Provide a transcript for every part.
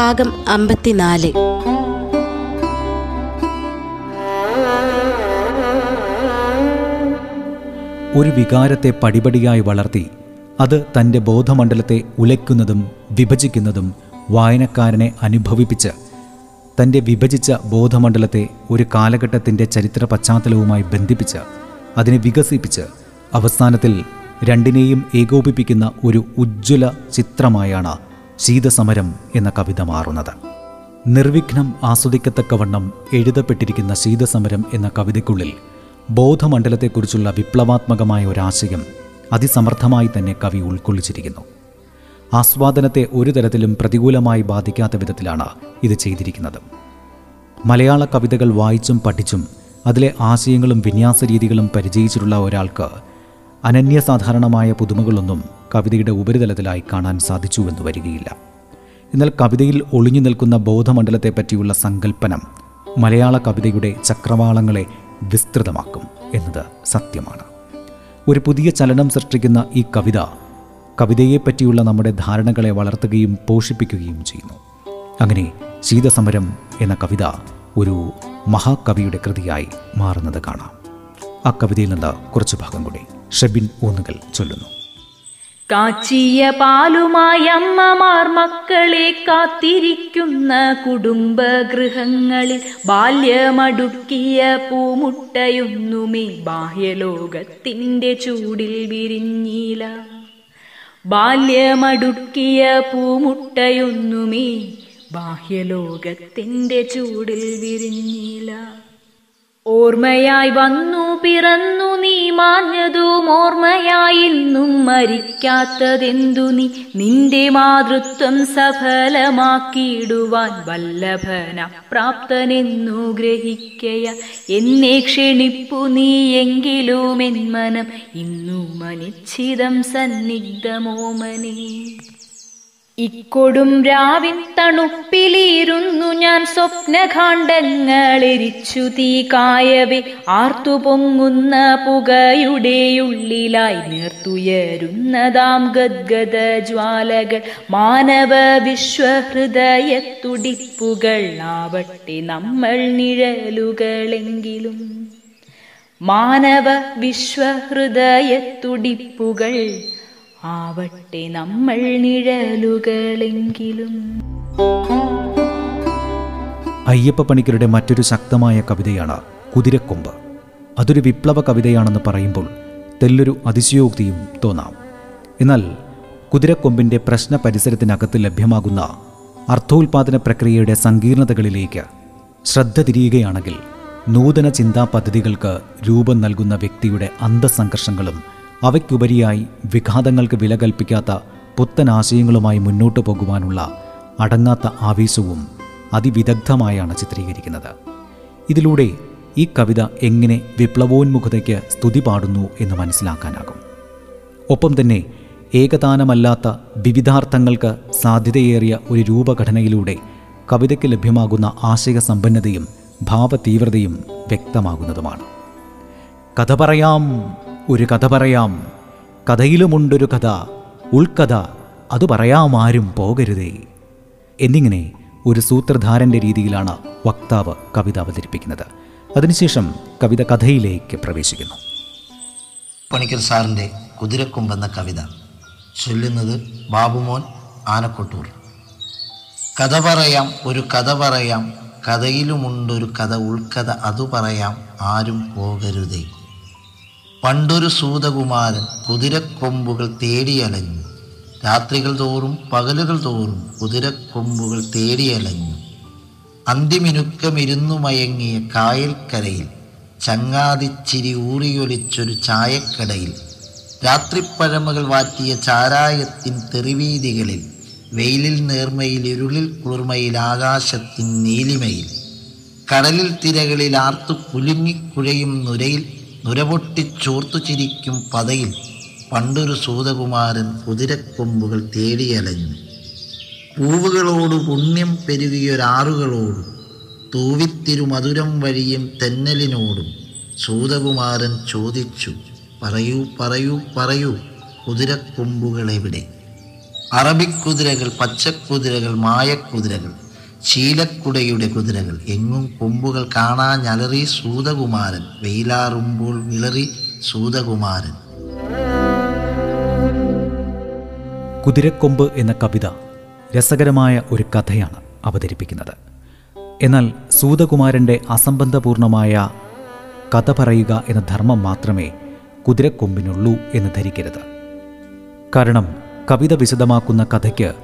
ഭാഗം അമ്പത്തിനാല്. ഒരു വികാരത്തെ പടിപടിയായി വളർത്തി അത് തന്റെ ബോധമണ്ഡലത്തെ ഉലയ്ക്കുന്നതും വിഭജിക്കുന്നതും വായനക്കാരനെ അനുഭവിപ്പിച്ച് തന്റെ വിഭജിച്ച ബോധമണ്ഡലത്തെ ഒരു കാലഘട്ടത്തിന്റെ ചരിത്ര പശ്ചാത്തലവുമായി ബന്ധിപ്പിച്ച് അതിനെ വികസിപ്പിച്ച് അവസാനത്തിൽ രണ്ടിനെയും ഏകോപിപ്പിക്കുന്ന ഒരു ഉജ്ജ്വല ചിത്രമായാണ് ശീതസമരം എന്ന കവിത മാറുന്നത്. നിർവിഘ്നം ആസ്വദിക്കത്തക്കവണ്ണം എഴുതപ്പെട്ടിരിക്കുന്ന ശീതസമരം എന്ന കവിതയ്ക്കുള്ളിൽ ബോധമണ്ഡലത്തെക്കുറിച്ചുള്ള വിപ്ലവാത്മകമായ ഒരാശയം അതിസമർത്ഥമായി തന്നെ കവി ഉൾക്കൊള്ളിച്ചിരിക്കുന്നു. ആസ്വാദനത്തെ ഒരു തരത്തിലും പ്രതികൂലമായി ബാധിക്കാത്ത വിധത്തിലാണ് ഇത് ചെയ്തിരിക്കുന്നത്. മലയാള കവിതകൾ വായിച്ചും പഠിച്ചും അതിലെ ആശയങ്ങളും വിന്യാസ രീതികളും പരിചയിച്ചിട്ടുള്ള ഒരാൾക്ക് അനന്യസാധാരണമായ പുതുമകളൊന്നും കവിതയുടെ ഉപരിതലത്തിലായി കാണാൻ സാധിച്ചുവെന്ന് വരികയില്ല. എന്നാൽ കവിതയിൽ ഒളിഞ്ഞു നിൽക്കുന്ന ബോധമണ്ഡലത്തെപ്പറ്റിയുള്ള സങ്കല്പനം മലയാള കവിതയുടെ ചക്രവാളങ്ങളെ വിസ്തൃതമാക്കും എന്നത് സത്യമാണ്. ഒരു പുതിയ ചലനം സൃഷ്ടിക്കുന്ന ഈ കവിത കവിതയെപ്പറ്റിയുള്ള നമ്മുടെ ധാരണകളെ വളർത്തുകയും പോഷിപ്പിക്കുകയും ചെയ്യുന്നു. അങ്ങനെ ശീതസമരം എന്ന കവിത ഒരു മഹാകവിയുടെ കൃതിയായി മാറുന്നത് കാണാം. ആ കവിതയിൽ നിന്ന് കുറച്ച് ഭാഗം കൂടി. ഷെബിൻ ഊന്നുകൾ ചൊല്ലുന്നു. കാച്ചിയ പാലുമായി അമ്മമാർ മക്കളെ കാത്തിരിക്കുന്ന കുടുംബഗൃഹങ്ങളിൽ ബാല്യമടുക്കിയ പൂമുട്ടയൊന്നുമേ ബാഹ്യലോകത്തിന്റെ ചൂടിൽ വിരിഞ്ഞില. ബാല്യമടുക്കിയ പൂമുട്ടയൊന്നുമേ ബാഹ്യലോകത്തിന്റെ ചൂടിൽ വിരിഞ്ഞില്ല ഓർമ്മയായി വന്നു പിറന്നു നീ മാഞ്ഞതും ഓർമ്മയായി ഇന്നും മരിക്കാത്തതെന്തു നീ? നിന്റെ മാതൃത്വം സഫലമാക്കിയിടുവാൻ വല്ലഭന പ്രാപ്തനെന്നു ഗ്രഹിക്കയ. എന്നെ ക്ഷണിപ്പു നീ എങ്കിലും എൻ മനം ഇന്നു മനിച്ഛിതം സന്നിഗ്ധമോമനേ. ഇക്കൊടും രാവിൻ തണുപ്പിലിരുന്നു ഞാൻ സ്വപ്നകാണ്ഡങ്ങളെരിച്ചു. തീ കായവെ ആർത്തു പൊങ്ങുന്ന പുകയുടെ ഉള്ളിലായി നേർത്തുയരുന്നതാം ഗദ്ഗത ജ്വാലകൾ. മാനവ വിശ്വഹൃദയ തുടിപ്പുകൾ ആവട്ടെ നമ്മൾ നിഴലുകളെങ്കിലും. മാനവ വിശ്വഹൃദയ തുടിപ്പുകൾ ആവട്ടെ നമ്മൾ നിഴലുകളെങ്കിലും. അയ്യപ്പ പണിക്കരുടെ മറ്റൊരു ശക്തമായ കവിതയാണ് കുതിരക്കൊമ്പ്. അതൊരു വിപ്ലവ കവിതയാണെന്ന് പറയുമ്പോൾ തെല്ലൊരു അതിശയോക്തിയും തോന്നാം. എന്നാൽ കുതിരക്കൊമ്പിന്റെ പ്രശ്ന പരിസരത്തിനകത്ത് ലഭ്യമാകുന്ന അർത്ഥോൽപാദന പ്രക്രിയയുടെ സങ്കീർണതകളിലേക്ക് ശ്രദ്ധ തിരിയുകയാണെങ്കിൽ നൂതന ചിന്താ പദ്ധതികൾക്ക് രൂപം നൽകുന്ന വ്യക്തിയുടെ അന്തസംഘർഷങ്ങളും അവയ്ക്കുപരിയായി വിഘാതങ്ങൾക്ക് വില കൽപ്പിക്കാത്ത പുത്തൻ ആശയങ്ങളുമായി മുന്നോട്ടു പോകുവാനുള്ള അടങ്ങാത്ത ആവേശവും അതിവിദഗ്ധമായാണ് ചിത്രീകരിക്കുന്നത്. ഇതിലൂടെ ഈ കവിത എങ്ങനെ വിപ്ലവോന്മുഖതയ്ക്ക് സ്തുതി പാടുന്നു എന്ന് മനസ്സിലാക്കാനാകും. ഒപ്പം തന്നെ ഏകതാനമല്ലാത്ത വിവിധാർത്ഥങ്ങൾക്ക് സാധ്യതയേറിയ ഒരു രൂപഘടനയിലൂടെ കവിതയ്ക്ക് ലഭ്യമാകുന്ന ആശയസമ്പന്നതയും ഭാവതീവ്രതയും വ്യക്തമാകുന്നതുമാണ്. കഥ പറയാം. ഒരു കഥ പറയാം. കഥയിലുമുണ്ടൊരു കഥ ഉൾക്കഥ അത് പറയാമാരും പോകരുതേ. എന്നിങ്ങനെ ഒരു സൂത്രധാരന്റെ രീതിയിലാണ് വക്താവ് കവിത അവതരിപ്പിക്കുന്നത്. അതിനുശേഷം കവിത കഥയിലേക്ക് പ്രവേശിക്കുന്നു. പണിക്കർ സാറിന്റെ കുതിരക്കൊമ്പെന്ന കവിത. ചൊല്ലുന്നത് ബാബുമോൻ ആനക്കൊട്ടൂർ. കഥ പറയാം ഒരു കഥ പറയാം കഥയിലുമുണ്ടൊരു കഥ ഉൾക്കഥ അതു പറയാം ആരും പോകരുതേ. പണ്ടൊരു സൂതകുമാരൻ കുതിരക്കൊമ്പുകൾ തേടിയലഞ്ഞു. രാത്രികൾ തോറും പകലുകൾ തോറും കുതിരക്കൊമ്പുകൾ തേടിയലഞ്ഞു. അന്തിമിനുക്കമിരുന്നു മയങ്ങിയ കായൽക്കരയിൽ ചങ്ങാതിച്ചിരി ഊറിയൊലിച്ചൊരു ചായക്കടയിൽ. രാത്രിപ്പഴമകൾ വാറ്റിയ ചാരായത്തിൻ തെറിവീതികളിൽ വെയിലിൽ നേർമയിൽ ഇരുളിൽ കുളിർമയിൽ ആകാശത്തിൻ നീലിമയിൽ. കടലിൽ തിരകളിൽ ആർത്തു കുലുങ്ങിക്കുഴയും നുരയിൽ നുരപൊട്ടിച്ചോർത്തു ചിരിക്കും പതയിൽ പണ്ടൊരു സൂതകുമാരൻ കുതിരക്കൊമ്പുകൾ തേടിയലഞ്ഞു. പൂവുകളോട് പുണ്യം പെരുകിയൊരാറുകളോടും തൂവിത്തിരു മധുരം വഴിയും തെന്നലിനോടും സൂതകുമാരൻ ചോദിച്ചു പറയൂ പറയൂ പറയൂ കുതിരക്കൊമ്പുകൾ എവിടെ അറബിക്കുതിരകൾ പച്ചക്കുതിരകൾ മായക്കുതിരകൾ ശീലക്കുടയുടെ കുതിരകൾ. എങ്ങും കൊമ്പുകൾ കാണാൻ ഞലറി സൂതകുമാരൻ. വെയിലാറുമ്പോൾ വിളറി സൂതകുമാരൻ. കുതിരക്കൊമ്പ് എന്ന കവിത രസകരമായ ഒരു കഥയാണ് അവതരിപ്പിക്കുന്നത്. എന്നാൽ സൂതകുമാരന്റെ അസംബന്ധപൂർണമായ കഥ പറയുക എന്ന ധർമ്മം മാത്രമേ കുതിരക്കൊമ്പിനുള്ളൂ എന്ന് ധരിക്കരുത്. കാരണം കവിത വിശദമാക്കുന്ന കഥയ്ക്ക്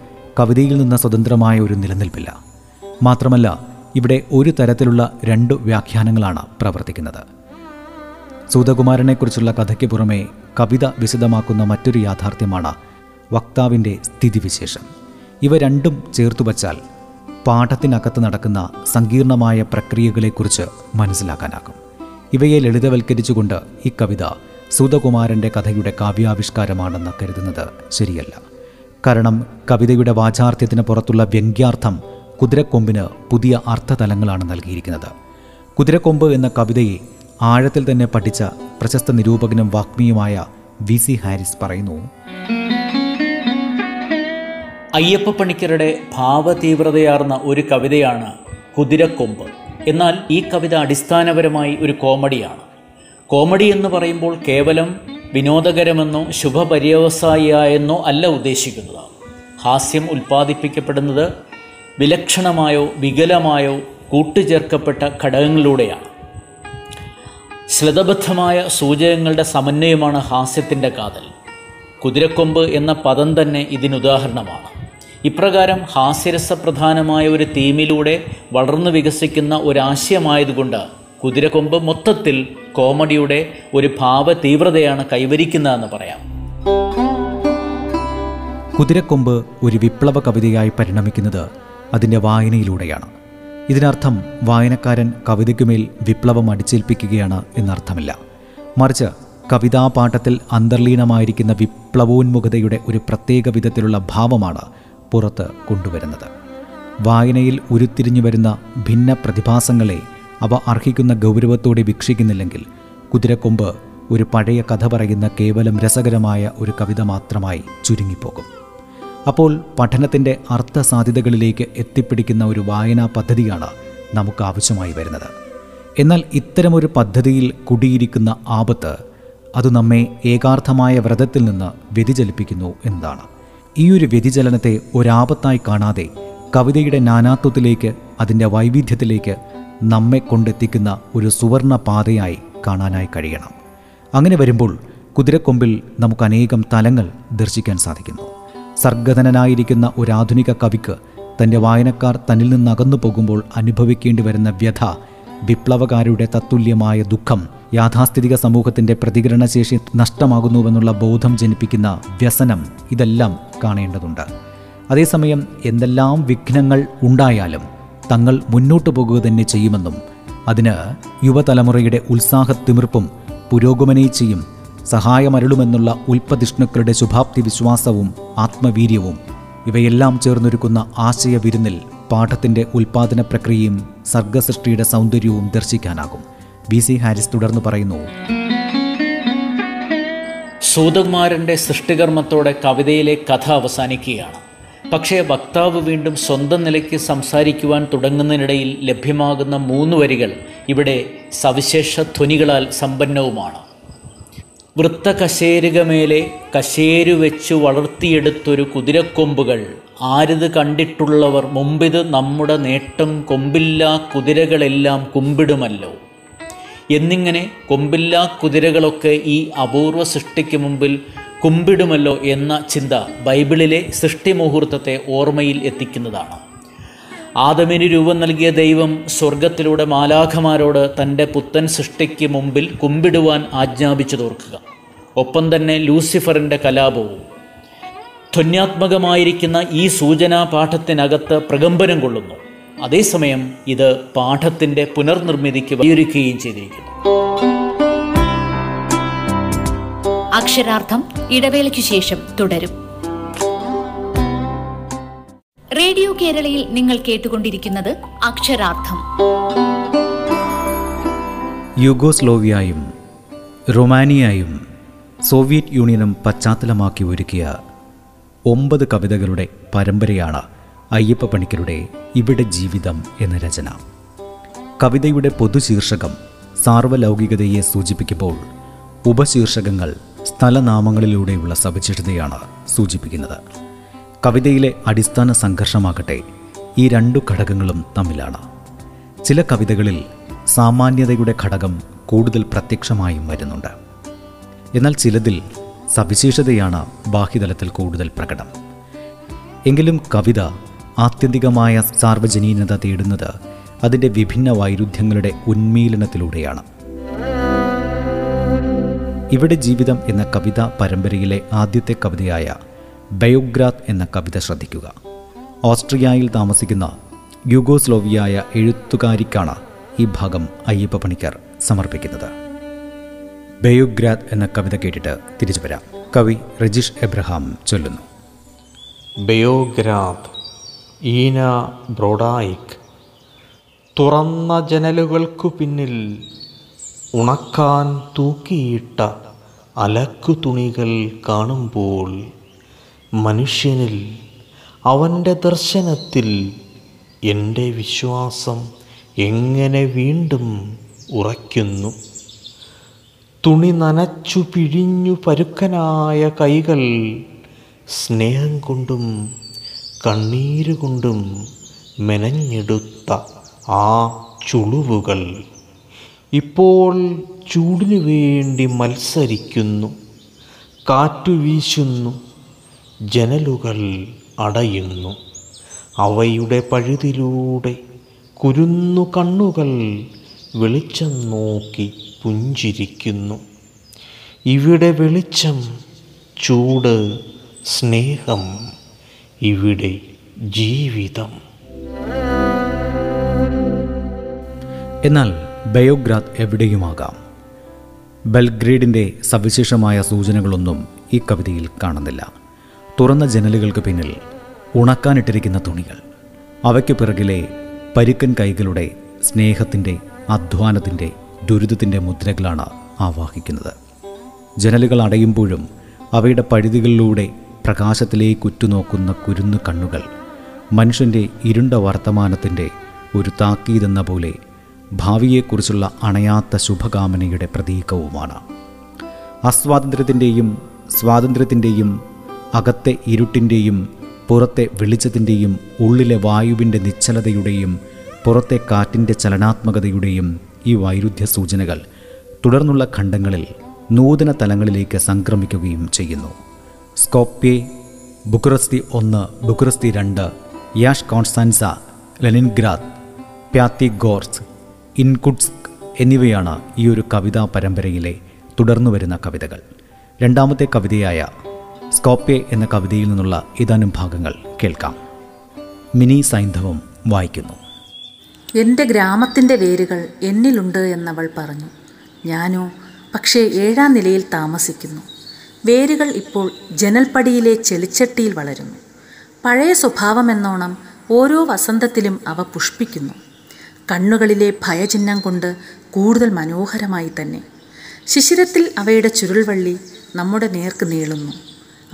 കവിതയിൽ നിന്ന് സ്വതന്ത്രമായ ഒരു നിലനിൽപ്പില്ല. മാത്രമല്ല ഇവിടെ ഒരു തരത്തിലുള്ള രണ്ട് വ്യാഖ്യാനങ്ങളാണ് പ്രവർത്തിക്കുന്നത്. സൂതകുമാരനെക്കുറിച്ചുള്ള കഥയ്ക്ക് പുറമേ കവിത വിശദമാക്കുന്ന മറ്റൊരു യാഥാർത്ഥ്യമാണ് വക്താവിന്റെ സ്ഥിതിവിശേഷം. ഇവ രണ്ടും ചേർത്തു വച്ചാൽ പാഠത്തിനകത്ത് നടക്കുന്ന സങ്കീർണമായ പ്രക്രിയകളെക്കുറിച്ച് മനസ്സിലാക്കാനാകും. ഇവയെ ലളിതവൽക്കരിച്ചുകൊണ്ട് ഈ കവിത സൂതകുമാരന്റെ കഥയുടെ കാവ്യാവിഷ്കാരമാണെന്ന് കരുതുന്നത് ശരിയല്ല. കാരണം കവിതയുടെ വാചാർത്ഥ്യത്തിന് പുറത്തുള്ള വ്യംഗ്യാർത്ഥം കുതിരക്കൊമ്പിന് പുതിയ അർത്ഥതലങ്ങളാണ് നൽകിയിരിക്കുന്നത്. കുതിരക്കൊമ്പ് എന്ന കവിതയെ ആഴത്തിൽ തന്നെ പഠിച്ച പ്രശസ്ത നിരൂപകനും വാഗ്മിയുമായ വി സി ഹാരിസ് പറയുന്നു. അയ്യപ്പ പണിക്കരുടെ ഭാവതീവ്രതയാർന്ന ഒരു കവിതയാണ് കുതിരക്കൊമ്പ്. എന്നാൽ ഈ കവിത അടിസ്ഥാനപരമായി ഒരു കോമഡിയാണ്. കോമഡി എന്ന് പറയുമ്പോൾ കേവലം വിനോദകരമെന്നോ ശുഭപര്യവസായിയായെന്നോ അല്ല ഉദ്ദേശിക്കുന്നത് ഹാസ്യം ഉൽപ്പാദിപ്പിക്കപ്പെടുന്നത് വിലക്ഷണമായോ വികലമായോ കൂട്ടുചേർക്കപ്പെട്ട ഘടകങ്ങളിലൂടെയാണ്. ശ്ലതബദ്ധമായ സൂചകങ്ങളുടെ സമന്വയമാണ് ഹാസ്യത്തിന്റെ കാതൽ. കുതിരക്കൊമ്പ് എന്ന പദം തന്നെ ഇതിനുദാഹരണമാണ്. ഇപ്രകാരം ഹാസ്യരസപ്രധാനമായ ഒരു തീമിലൂടെ വളർന്നു വികസിക്കുന്ന ഒരാശയമായതുകൊണ്ട് കുതിരക്കൊമ്പ് മൊത്തത്തിൽ കോമഡിയുടെ ഒരു ഭാവ തീവ്രതയാണ് കൈവരിക്കുന്നതെന്ന് പറയാം. കുതിരക്കൊമ്പ് ഒരു വിപ്ലവ കവിതയായി പരിണമിക്കുന്നത് അതിന്റെ വായനയിലൂടെയാണ്. ഇതിനർത്ഥം വായനക്കാരൻ കവിതയ്ക്കുമേൽ വിപ്ലവം അടിച്ചേൽപ്പിക്കുകയാണ് എന്നർത്ഥമില്ല. മറിച്ച് കവിതാപാഠത്തിൽ അന്തർലീനമായിരിക്കുന്ന വിപ്ലവോന്മുഖതയുടെ ഒരു പ്രത്യേക വിധത്തിലുള്ള ഭാവമാണ് പുറത്ത് കൊണ്ടുവരുന്നത്. വായനയിൽ ഉരുത്തിരിഞ്ഞു വരുന്ന ഭിന്ന പ്രതിഭാസങ്ങളെ അവ അർഹിക്കുന്ന ഗൗരവത്തോടെ വീക്ഷിക്കുന്നില്ലെങ്കിൽ കുതിരക്കൊമ്പ് ഒരു പഴയ കഥ പറയുന്ന കേവലം രസകരമായ ഒരു കവിത മാത്രമായി ചുരുങ്ങിപ്പോകും. അപ്പോൾ പഠനത്തിന്റെ അർത്ഥ സാധ്യതകളിലേക്ക് എത്തിപ്പിടിക്കുന്ന ഒരു വായനാ പദ്ധതിയാണ് നമുക്ക് ആവശ്യമായി വരുന്നത്. എന്നാൽ ഇത്തരമൊരു പദ്ധതിയിൽ കുടിയിരിക്കുന്ന ആപത്ത് അത് നമ്മെ ഏകാർത്ഥമായ വ്രതത്തിൽ നിന്ന് വ്യതിചലിപ്പിക്കുന്നു എന്നതാണ് ഈ ഒരു വ്യതിചലനത്തെ ഒരാപത്തായി കാണാതെ കവിതയുടെ നാനാത്വത്തിലേക്ക് അതിന്റെ വൈവിധ്യത്തിലേക്ക് നമ്മെ കൊണ്ടെത്തിക്കുന്ന ഒരു സുവർണ പാതയായി കാണാനായി കഴിയണം. അങ്ങനെ വരുമ്പോൾ കുതിരക്കൊമ്പിൽ നമുക്ക് അനേകം തലങ്ങൾ ദർശിക്കാൻ സാധിക്കുന്നു. സർഗധനനായിരിക്കുന്ന ഒരു ആധുനിക കവിക്ക് തന്റെ വായനക്കാർ തന്നിൽ നിന്ന് അകന്നു പോകുമ്പോൾ അനുഭവിക്കേണ്ടി വരുന്ന വ്യഥ വിപ്ലവകാരുടെ തത്തുല്യമായ ദുഃഖം യാഥാസ്ഥിതിക സമൂഹത്തിന്റെ പ്രതികരണശേഷി നഷ്ടമാകുന്നുവെന്നുള്ള ബോധം ജനിപ്പിക്കുന്ന വ്യസനം ഇതെല്ലാം കാണേണ്ടതുണ്ട്. അതേസമയം എന്തെല്ലാം വിഘ്നങ്ങൾ ഉണ്ടായാലും തങ്ങൾ മുന്നോട്ടു പോകുക തന്നെ ചെയ്യുമെന്നും അതിന് യുവതലമുറയുടെ ഉത്സാഹത്തിമിർപ്പും പുരോഗമനീച്ചയും സഹായമരുളുമെന്നുള്ള ഉൽപ്പതിഷ്ണുക്കളുടെ ശുഭാപ്തി വിശ്വാസവും ആത്മവീര്യവും. ഇവയെല്ലാം ചേർന്നൊരുക്കുന്ന ആശയ വിരുന്നിൽ പാഠത്തിന്റെ ഉൽപാദന പ്രക്രിയയും സർഗസൃഷ്ടിയുടെ സൗന്ദര്യവും ദർശിക്കാനാകും. ബി സി ഹാരിസ് തുടർന്ന് പറയുന്നു. സൂതകുമാരന്റെ സൃഷ്ടികർമ്മത്തോടെ കവിതയിലെ കഥ അവസാനിക്കുകയാണ്. പക്ഷേ വക്താവ് വീണ്ടും സ്വന്തം നിലയ്ക്ക് സംസാരിക്കുവാൻ തുടങ്ങുന്നതിനിടയിൽ ലഭ്യമാകുന്ന മൂന്ന് വരികൾ ഇവിടെ സവിശേഷ ധ്വനികളാൽ സമ്പന്നവുമാണ്. വൃത്ത കശേരുകമേലെ കശേരു വെച്ചു വളർത്തിയെടുത്തൊരു കുതിരക്കൊമ്പുകൾ. ആരിത് കണ്ടിട്ടുള്ളവർ മുമ്പിത് നമ്മുടെ നേട്ടം കൊമ്പില്ലാ കുതിരകളെല്ലാം കുമ്പിടുമല്ലോ. എന്നിങ്ങനെ കൊമ്പില്ലാ കുതിരകളൊക്കെ ഈ അപൂർവ സൃഷ്ടിക്ക് മുമ്പിൽ കുമ്പിടുമല്ലോ എന്ന ചിന്ത ബൈബിളിലെ സൃഷ്ടി മുഹൂർത്തത്തെ ഓർമ്മയിൽ എത്തിക്കുന്നതാണ്. ആദമിന് രൂപം നൽകിയ ദൈവം സ്വർഗത്തിലൂടെ മാലാഖമാരോട് തന്റെ പുത്തൻ സൃഷ്ടിക്ക് മുമ്പിൽ കുമ്പിടുവാൻ ആജ്ഞാപിച്ചു തോർക്കുക. ഒപ്പം തന്നെ ലൂസിഫറിന്റെ കലാപവും. ധ്വന്യാത്മകമായിരിക്കുന്ന ഈ സൂചനാ പാഠത്തിനകത്ത് പ്രകമ്പനം കൊള്ളുന്നു. അതേസമയം ഇത് പാഠത്തിന്റെ പുനർനിർമ്മിതിക്ക് വഴിയൊരുക്കുകയും ചെയ്തിരിക്കുന്നു. അക്ഷരാർത്ഥം ഇടവേളയ്ക്ക് ശേഷം തുടരും. റേഡിയോ കേരളയിൽ നിങ്ങൾ കേട്ടുകൊണ്ടിരിക്കുന്നത് അക്ഷരാർത്ഥം. യുഗോസ്ലോവിയായും റൊമാനിയായും സോവിയറ്റ് യൂണിയനും പശ്ചാത്തലമാക്കി ഒരുക്കിയ ഒമ്പത് കവിതകളുടെ പരമ്പരയാണ് അയ്യപ്പ പണിക്കരുടെ ഇവിടെ ജീവിതം എന്ന രചന. കവിതയുടെ പൊതുശീർഷകം സാർവലൗകികതയെ സൂചിപ്പിക്കുമ്പോൾ ഉപശീർഷകങ്ങൾ സ്ഥലനാമങ്ങളിലൂടെയുള്ള സവിശേഷതയാണ് സൂചിപ്പിക്കുന്നത്. കവിതയിലെ അടിസ്ഥാന സംഘർഷമാകട്ടെ ഈ രണ്ടു ഘടകങ്ങളും തമ്മിലാണ്. ചില കവിതകളിൽ സാമാന്യതയുടെ ഘടകം കൂടുതൽ പ്രത്യക്ഷമായും വരുന്നുണ്ട്. എന്നാൽ ചിലതിൽ സവിശേഷതയാണ് ബാഹ്യതലത്തിൽ കൂടുതൽ പ്രകടം. എങ്കിലും കവിത ആത്യന്തികമായ സാർവജനീനത തേടുന്നത് അതിന്റെ വിഭിന്ന വൈരുദ്ധ്യങ്ങളുടെ ഉന്മീലനത്തിലൂടെയാണ്. ഇവിടെ ജീവിതം എന്ന കവിതാ പരമ്പരയിലെ ആദ്യത്തെ കവിതയായ ബയോഗ്രാത്ത് എന്ന കവിത ശ്രദ്ധിക്കുക. ഓസ്ട്രിയയിൽ താമസിക്കുന്ന യുഗോസ്ലോവിയായ എഴുത്തുകാരിക്കാണ് ഈ ഭാഗം അയ്യപ്പ പണിക്കർ സമർപ്പിക്കുന്നത്. ബയോഗ്രാത്ത് എന്ന കവിത കേട്ടിട്ട് തിരിച്ചു വരാം. കവി രജിഷ് എബ്രഹാം ചൊല്ലുന്നു. ബയോഗ്രാത്ത് ഈന ബ്രോഡായിക് തുറന്ന ജനലുകൾക്കു പിന്നിൽ ഉണക്കാൻ തൂക്കിയിട്ട അലക്കു തുണികൾ കാണുമ്പോൾ മനുഷ്യനിൽ അവന്റെ ദർശനത്തിൽ എന്റെ വിശ്വാസം എങ്ങനെ വീണ്ടും ഉറയ്ക്കുന്നു? തുണി നനച്ചു പിഴിഞ്ഞു പരുക്കനായ കൈകൾ സ്നേഹം കൊണ്ടും കണ്ണീരുകൊണ്ടും മെനഞ്ഞെടുത്ത ആ ചുളിവുകൾ ഇപ്പോൾ ചൂടിനു വേണ്ടി മത്സരിക്കുന്നു. കാറ്റു വീശുന്നു ജനലുകൾ അടയുന്നു. അവയുടെ പഴുതിലൂടെ കുരുന്നു കണ്ണുകൾ വെളിച്ചം നോക്കി പുഞ്ചിരിക്കുന്നു. ഇവിടെ വെളിച്ചം ചൂട് സ്നേഹം ഇവിടെ ജീവിതം. എന്നാൽ ബയോഗ്രാത്ത് എവിടെയുമാകാം? ബൽഗ്രേഡിന്റെ സവിശേഷമായ സൂചനകളൊന്നും ഈ കവിതയിൽ കാണുന്നില്ല. തുറന്ന ജനലുകൾക്ക് പിന്നിൽ ഉണക്കാനിട്ടിരിക്കുന്ന തുണികൾ. അവയ്ക്ക് പിറകിലെ പരുക്കൻ കൈകളുടെ സ്നേഹത്തിന്റെ അധ്വാനത്തിന്റെ ദുരിതത്തിന്റെ മുദ്രകളാണ് ആവാഹിക്കുന്നത്. ജനലുകൾ അടയുമ്പോഴും അവയുടെ പഴുതികളിലൂടെ പ്രകാശത്തിലേക്ക് ഉറ്റുനോക്കുന്ന കുരുന്നു കണ്ണുകൾ മനുഷ്യന്റെ ഇരുണ്ട വർത്തമാനത്തിന്റെ ഒരു താക്കീതെന്ന പോലെ ഭാവിയെക്കുറിച്ചുള്ള അണയാത്ത ശുഭകാമനയുടെ പ്രതീകവുമാണ്. അസ്വാതന്ത്ര്യത്തിന്റെയും സ്വാതന്ത്ര്യത്തിന്റെയും അകത്തെ ഇരുട്ടിന്റെയും പുറത്തെ വെളിച്ചത്തിന്റെയും ഉള്ളിലെ വായുവിന്റെ നിശ്ചലതയുടെയും പുറത്തെ കാറ്റിന്റെ ചലനാത്മകതയുടെയും ഈ വൈരുദ്ധ്യ സൂചനകൾ തുടർന്നുള്ള ഖണ്ഡങ്ങളിൽ നൂതന തലങ്ങളിലേക്ക് സംക്രമിക്കുകയും ചെയ്യുന്നു. സ്കോപ്യെ ബുക്രസ്തി ഒന്ന് ബുക്രസ്തി രണ്ട് യാഷ് കോൺസ്റ്റാൻസ ലെനിൻഗ്രാദ് പ്യാത്തിഗോർസ് ഇൻകുട്സ്ക് എന്നിവയാണ് ഈ ഒരു കവിതാ പരമ്പരയിലെ തുടർന്നു വരുന്ന കവിതകൾ. രണ്ടാമത്തെ കവിതയായ സ്കോപ്യെ എന്ന കവിതയിൽ നിന്നുള്ള ഏതാനും ഭാഗങ്ങൾ കേൾക്കാം. മിനി സൈന്ധവം വായിക്കുന്നു. എന്റെ ഗ്രാമത്തിന്റെ വേരുകൾ എന്നിലുണ്ട് എന്നവൾ പറഞ്ഞു. ഞാനോ പക്ഷേ ഏഴാം നിലയിൽ താമസിക്കുന്നു. വേരുകൾ ഇപ്പോൾ ജനൽപ്പടിയിലെ ചെളിച്ചട്ടിയിൽ വളരുന്നു. പഴയ സ്വഭാവമെന്നോണം ഓരോ വസന്തത്തിലും അവ പുഷ്പിക്കുന്നു. കണ്ണുകളിലെ ഭയചിഹ്നം കൊണ്ട് കൂടുതൽ മനോഹരമായി തന്നെ. ശിശിരത്തിൽ അവയുടെ ചുരുൾവള്ളി നമ്മുടെ നേർക്ക് നീളുന്നു.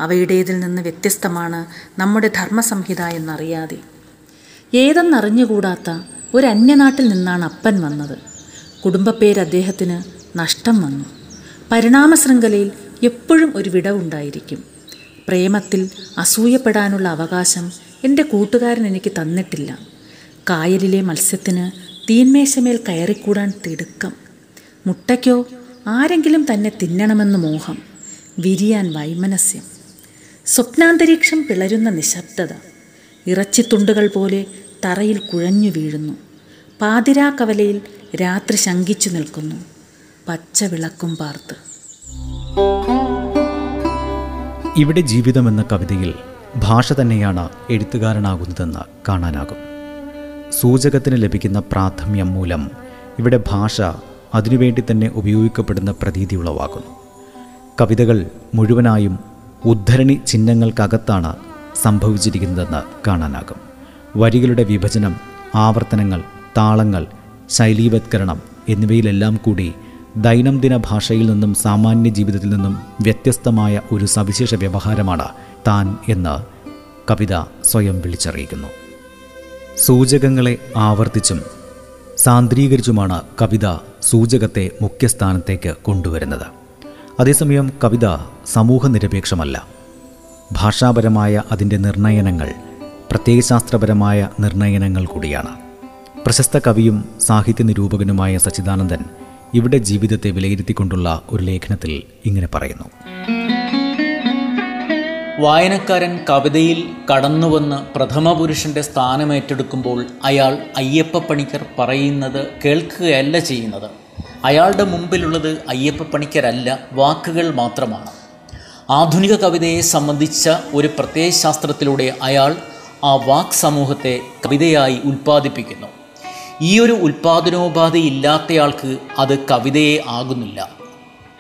അവയുടേതിൽ നിന്ന് വ്യത്യസ്തമാണ് നമ്മുടെ ധർമ്മസംഹിത എന്നറിയാതെ. ഏതെന്നറിഞ്ഞുകൂടാത്ത ഒരു അന്യനാട്ടിൽ നിന്നാണ് അപ്പൻ വന്നത്. കുടുംബപ്പേര് അദ്ദേഹത്തിന് നഷ്ടം വന്നു. പരിണാമ ശൃംഖലയിൽ എപ്പോഴും ഒരു വിടവുണ്ടായിരിക്കും. പ്രേമത്തിൽ അസൂയപ്പെടാനുള്ള അവകാശം എന്റെ കൂട്ടുകാരൻ എനിക്ക് തന്നിട്ടില്ല. കായലിലെ മത്സ്യത്തിന് തീന്മേശമേൽ കയറിക്കൂടാൻ തിടുക്കം. മുട്ടയ്ക്കോ ആരെങ്കിലും തന്നെ തിന്നണമെന്ന് മോഹം. വിരിയാൻ വൈമനസ്യം. സ്വപ്നാന്തരീക്ഷം പിളരുന്ന നിശബ്ദത. ഇറച്ചിത്തുണ്ടുകൾ പോലെ തറയിൽ കുഴഞ്ഞു വീഴുന്നു. പാതിരാക്കവലയിൽ രാത്രി ശങ്കിച്ചു നിൽക്കുന്നു. പച്ച വിളക്കും പാർത്ത്. ഇവിടെ ജീവിതം എന്ന കവിതയിൽ ഭാഷ തന്നെയാണ് എഴുത്തുകാരനാകുന്നതെന്ന് കാണാനാകും. സൂചകത്തിന് ലഭിക്കുന്ന പ്രാഥമ്യം മൂലം ഇവിടെ ഭാഷ അതിനുവേണ്ടി തന്നെ ഉപയോഗിക്കപ്പെടുന്ന പ്രതീതി ഉളവാക്കുന്നു. കവിതകൾ മുഴുവനായും ഉദ്ധരണി ചിഹ്നങ്ങൾക്കകത്താണ് സംഭവിച്ചിരിക്കുന്നതെന്ന് കാണാനാകും. വരികളുടെ വിഭജനം ആവർത്തനങ്ങൾ താളങ്ങൾ ശൈലീവത്കരണം എന്നിവയിലെല്ലാം കൂടി ദൈനംദിന ഭാഷയിൽ നിന്നും സാമാന്യ ജീവിതത്തിൽ നിന്നും വ്യത്യസ്തമായ ഒരു സവിശേഷ വ്യവഹാരമാണ് താൻ എന്ന് കവിത സ്വയം വിളിച്ചറിയിക്കുന്നു. സൂചകങ്ങളെ ആവർത്തിച്ചും സാന്ദ്രീകരിച്ചുമാണ് കവിത സൂചകത്തെ മുഖ്യസ്ഥാനത്തേക്ക് കൊണ്ടുവരുന്നത്. അതേസമയം കവിത സമൂഹനിരപേക്ഷമല്ല. ഭാഷാപരമായ അതിന്റെ നിർണയനങ്ങൾ പ്രത്യയശാസ്ത്രപരമായ നിർണയനങ്ങൾ കൂടിയാണ്. പ്രശസ്ത കവിയും സാഹിത്യ നിരൂപകനുമായ സച്ചിദാനന്ദൻ ഇവിടെ ജീവിതത്തെ വിലയിരുത്തിക്കൊണ്ടുള്ള ഒരു ലേഖനത്തിൽ ഇങ്ങനെ പറയുന്നു. വായനക്കാരൻ കവിതയിൽ കടന്നുവന്ന് പ്രഥമപുരുഷന്റെ സ്ഥാനമേറ്റെടുക്കുമ്പോൾ അയാൾ അയ്യപ്പ പണിക്കർ പറയുന്നത് കേൾക്കുകയല്ല ചെയ്യുന്നത്. അയാളുടെ മുമ്പിലുള്ളത് അയ്യപ്പ പണിക്കരല്ല വാക്കുകൾ മാത്രമാണ്. ആധുനിക കവിതയെ സംബന്ധിച്ച ഒരു പ്രത്യയശാസ്ത്രത്തിലൂടെ അയാൾ ആ വാക് സമൂഹത്തെ കവിതയായി ഉൽപ്പാദിപ്പിക്കുന്നു. ഈ ഒരു ഉൽപ്പാദനോപാധി ഇല്ലാത്തയാൾക്ക് അത് കവിതയെ ആകുന്നില്ല.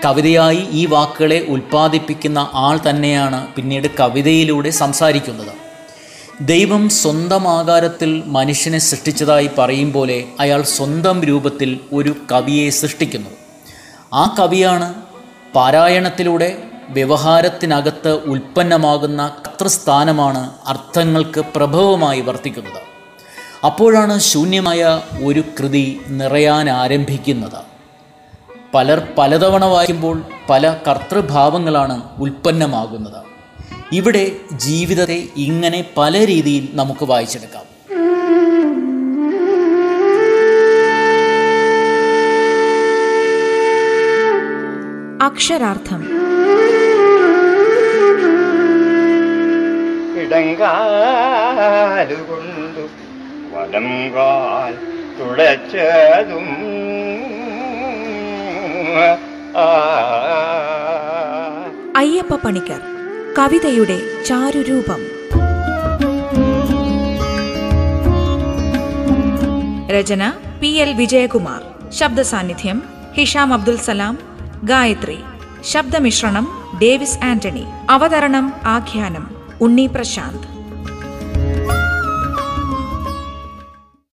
കവിതയായി ഈ വാക്കുകളെ ഉൽപ്പാദിപ്പിക്കുന്ന ആൾ തന്നെയാണ് പിന്നീട് കവിതയിലൂടെ സംസാരിക്കുന്നത്. ദൈവം സ്വന്തം ആകാരത്തിൽ മനുഷ്യനെ സൃഷ്ടിച്ചതായി പറയും പോലെ അയാൾ സ്വന്തം രൂപത്തിൽ ഒരു കവിയെ സൃഷ്ടിക്കുന്നു. ആ കവിയാണ് പാരായണത്തിലൂടെ വ്യവഹാരത്തിനകത്ത് ഉൽപ്പന്നമാകുന്ന കർത്തൃസ്ഥാനമാണ് അർത്ഥങ്ങൾക്ക് പ്രഭവമായി വർത്തിക്കുന്നത്. അപ്പോഴാണ് ശൂന്യമായ ഒരു കൃതി നിറയാൻ ആരംഭിക്കുന്നത്. പലർ പലതവണ വായിക്കുമ്പോൾ പല കർത്തൃഭാവങ്ങളാണ് ഉൽപ്പന്നമാകുന്നത്. ഇവിടെ ജീവിതത്തെ ഇങ്ങനെ പല രീതിയിൽ നമുക്ക് വായിച്ചെടുക്കാം. അക്ഷരാർത്ഥം. ഇടങ്കാലുകൊണ്ടു വലം കാൽ തുടച്ചതും അയ്യപ്പ പണിക്കർ. കവിതയുടെ ചാരുരൂപം. രചന പി എൽ വിജയകുമാർ. ശബ്ദ സാന്നിധ്യം ഹിഷാം അബ്ദുൽ സലാം. ഗായത്രി ശബ്ദമിശ്രണം ഡേവിസ് ആന്റണി. അവതരണം ആഖ്യാനം ഉണ്ണി പ്രശാന്ത്.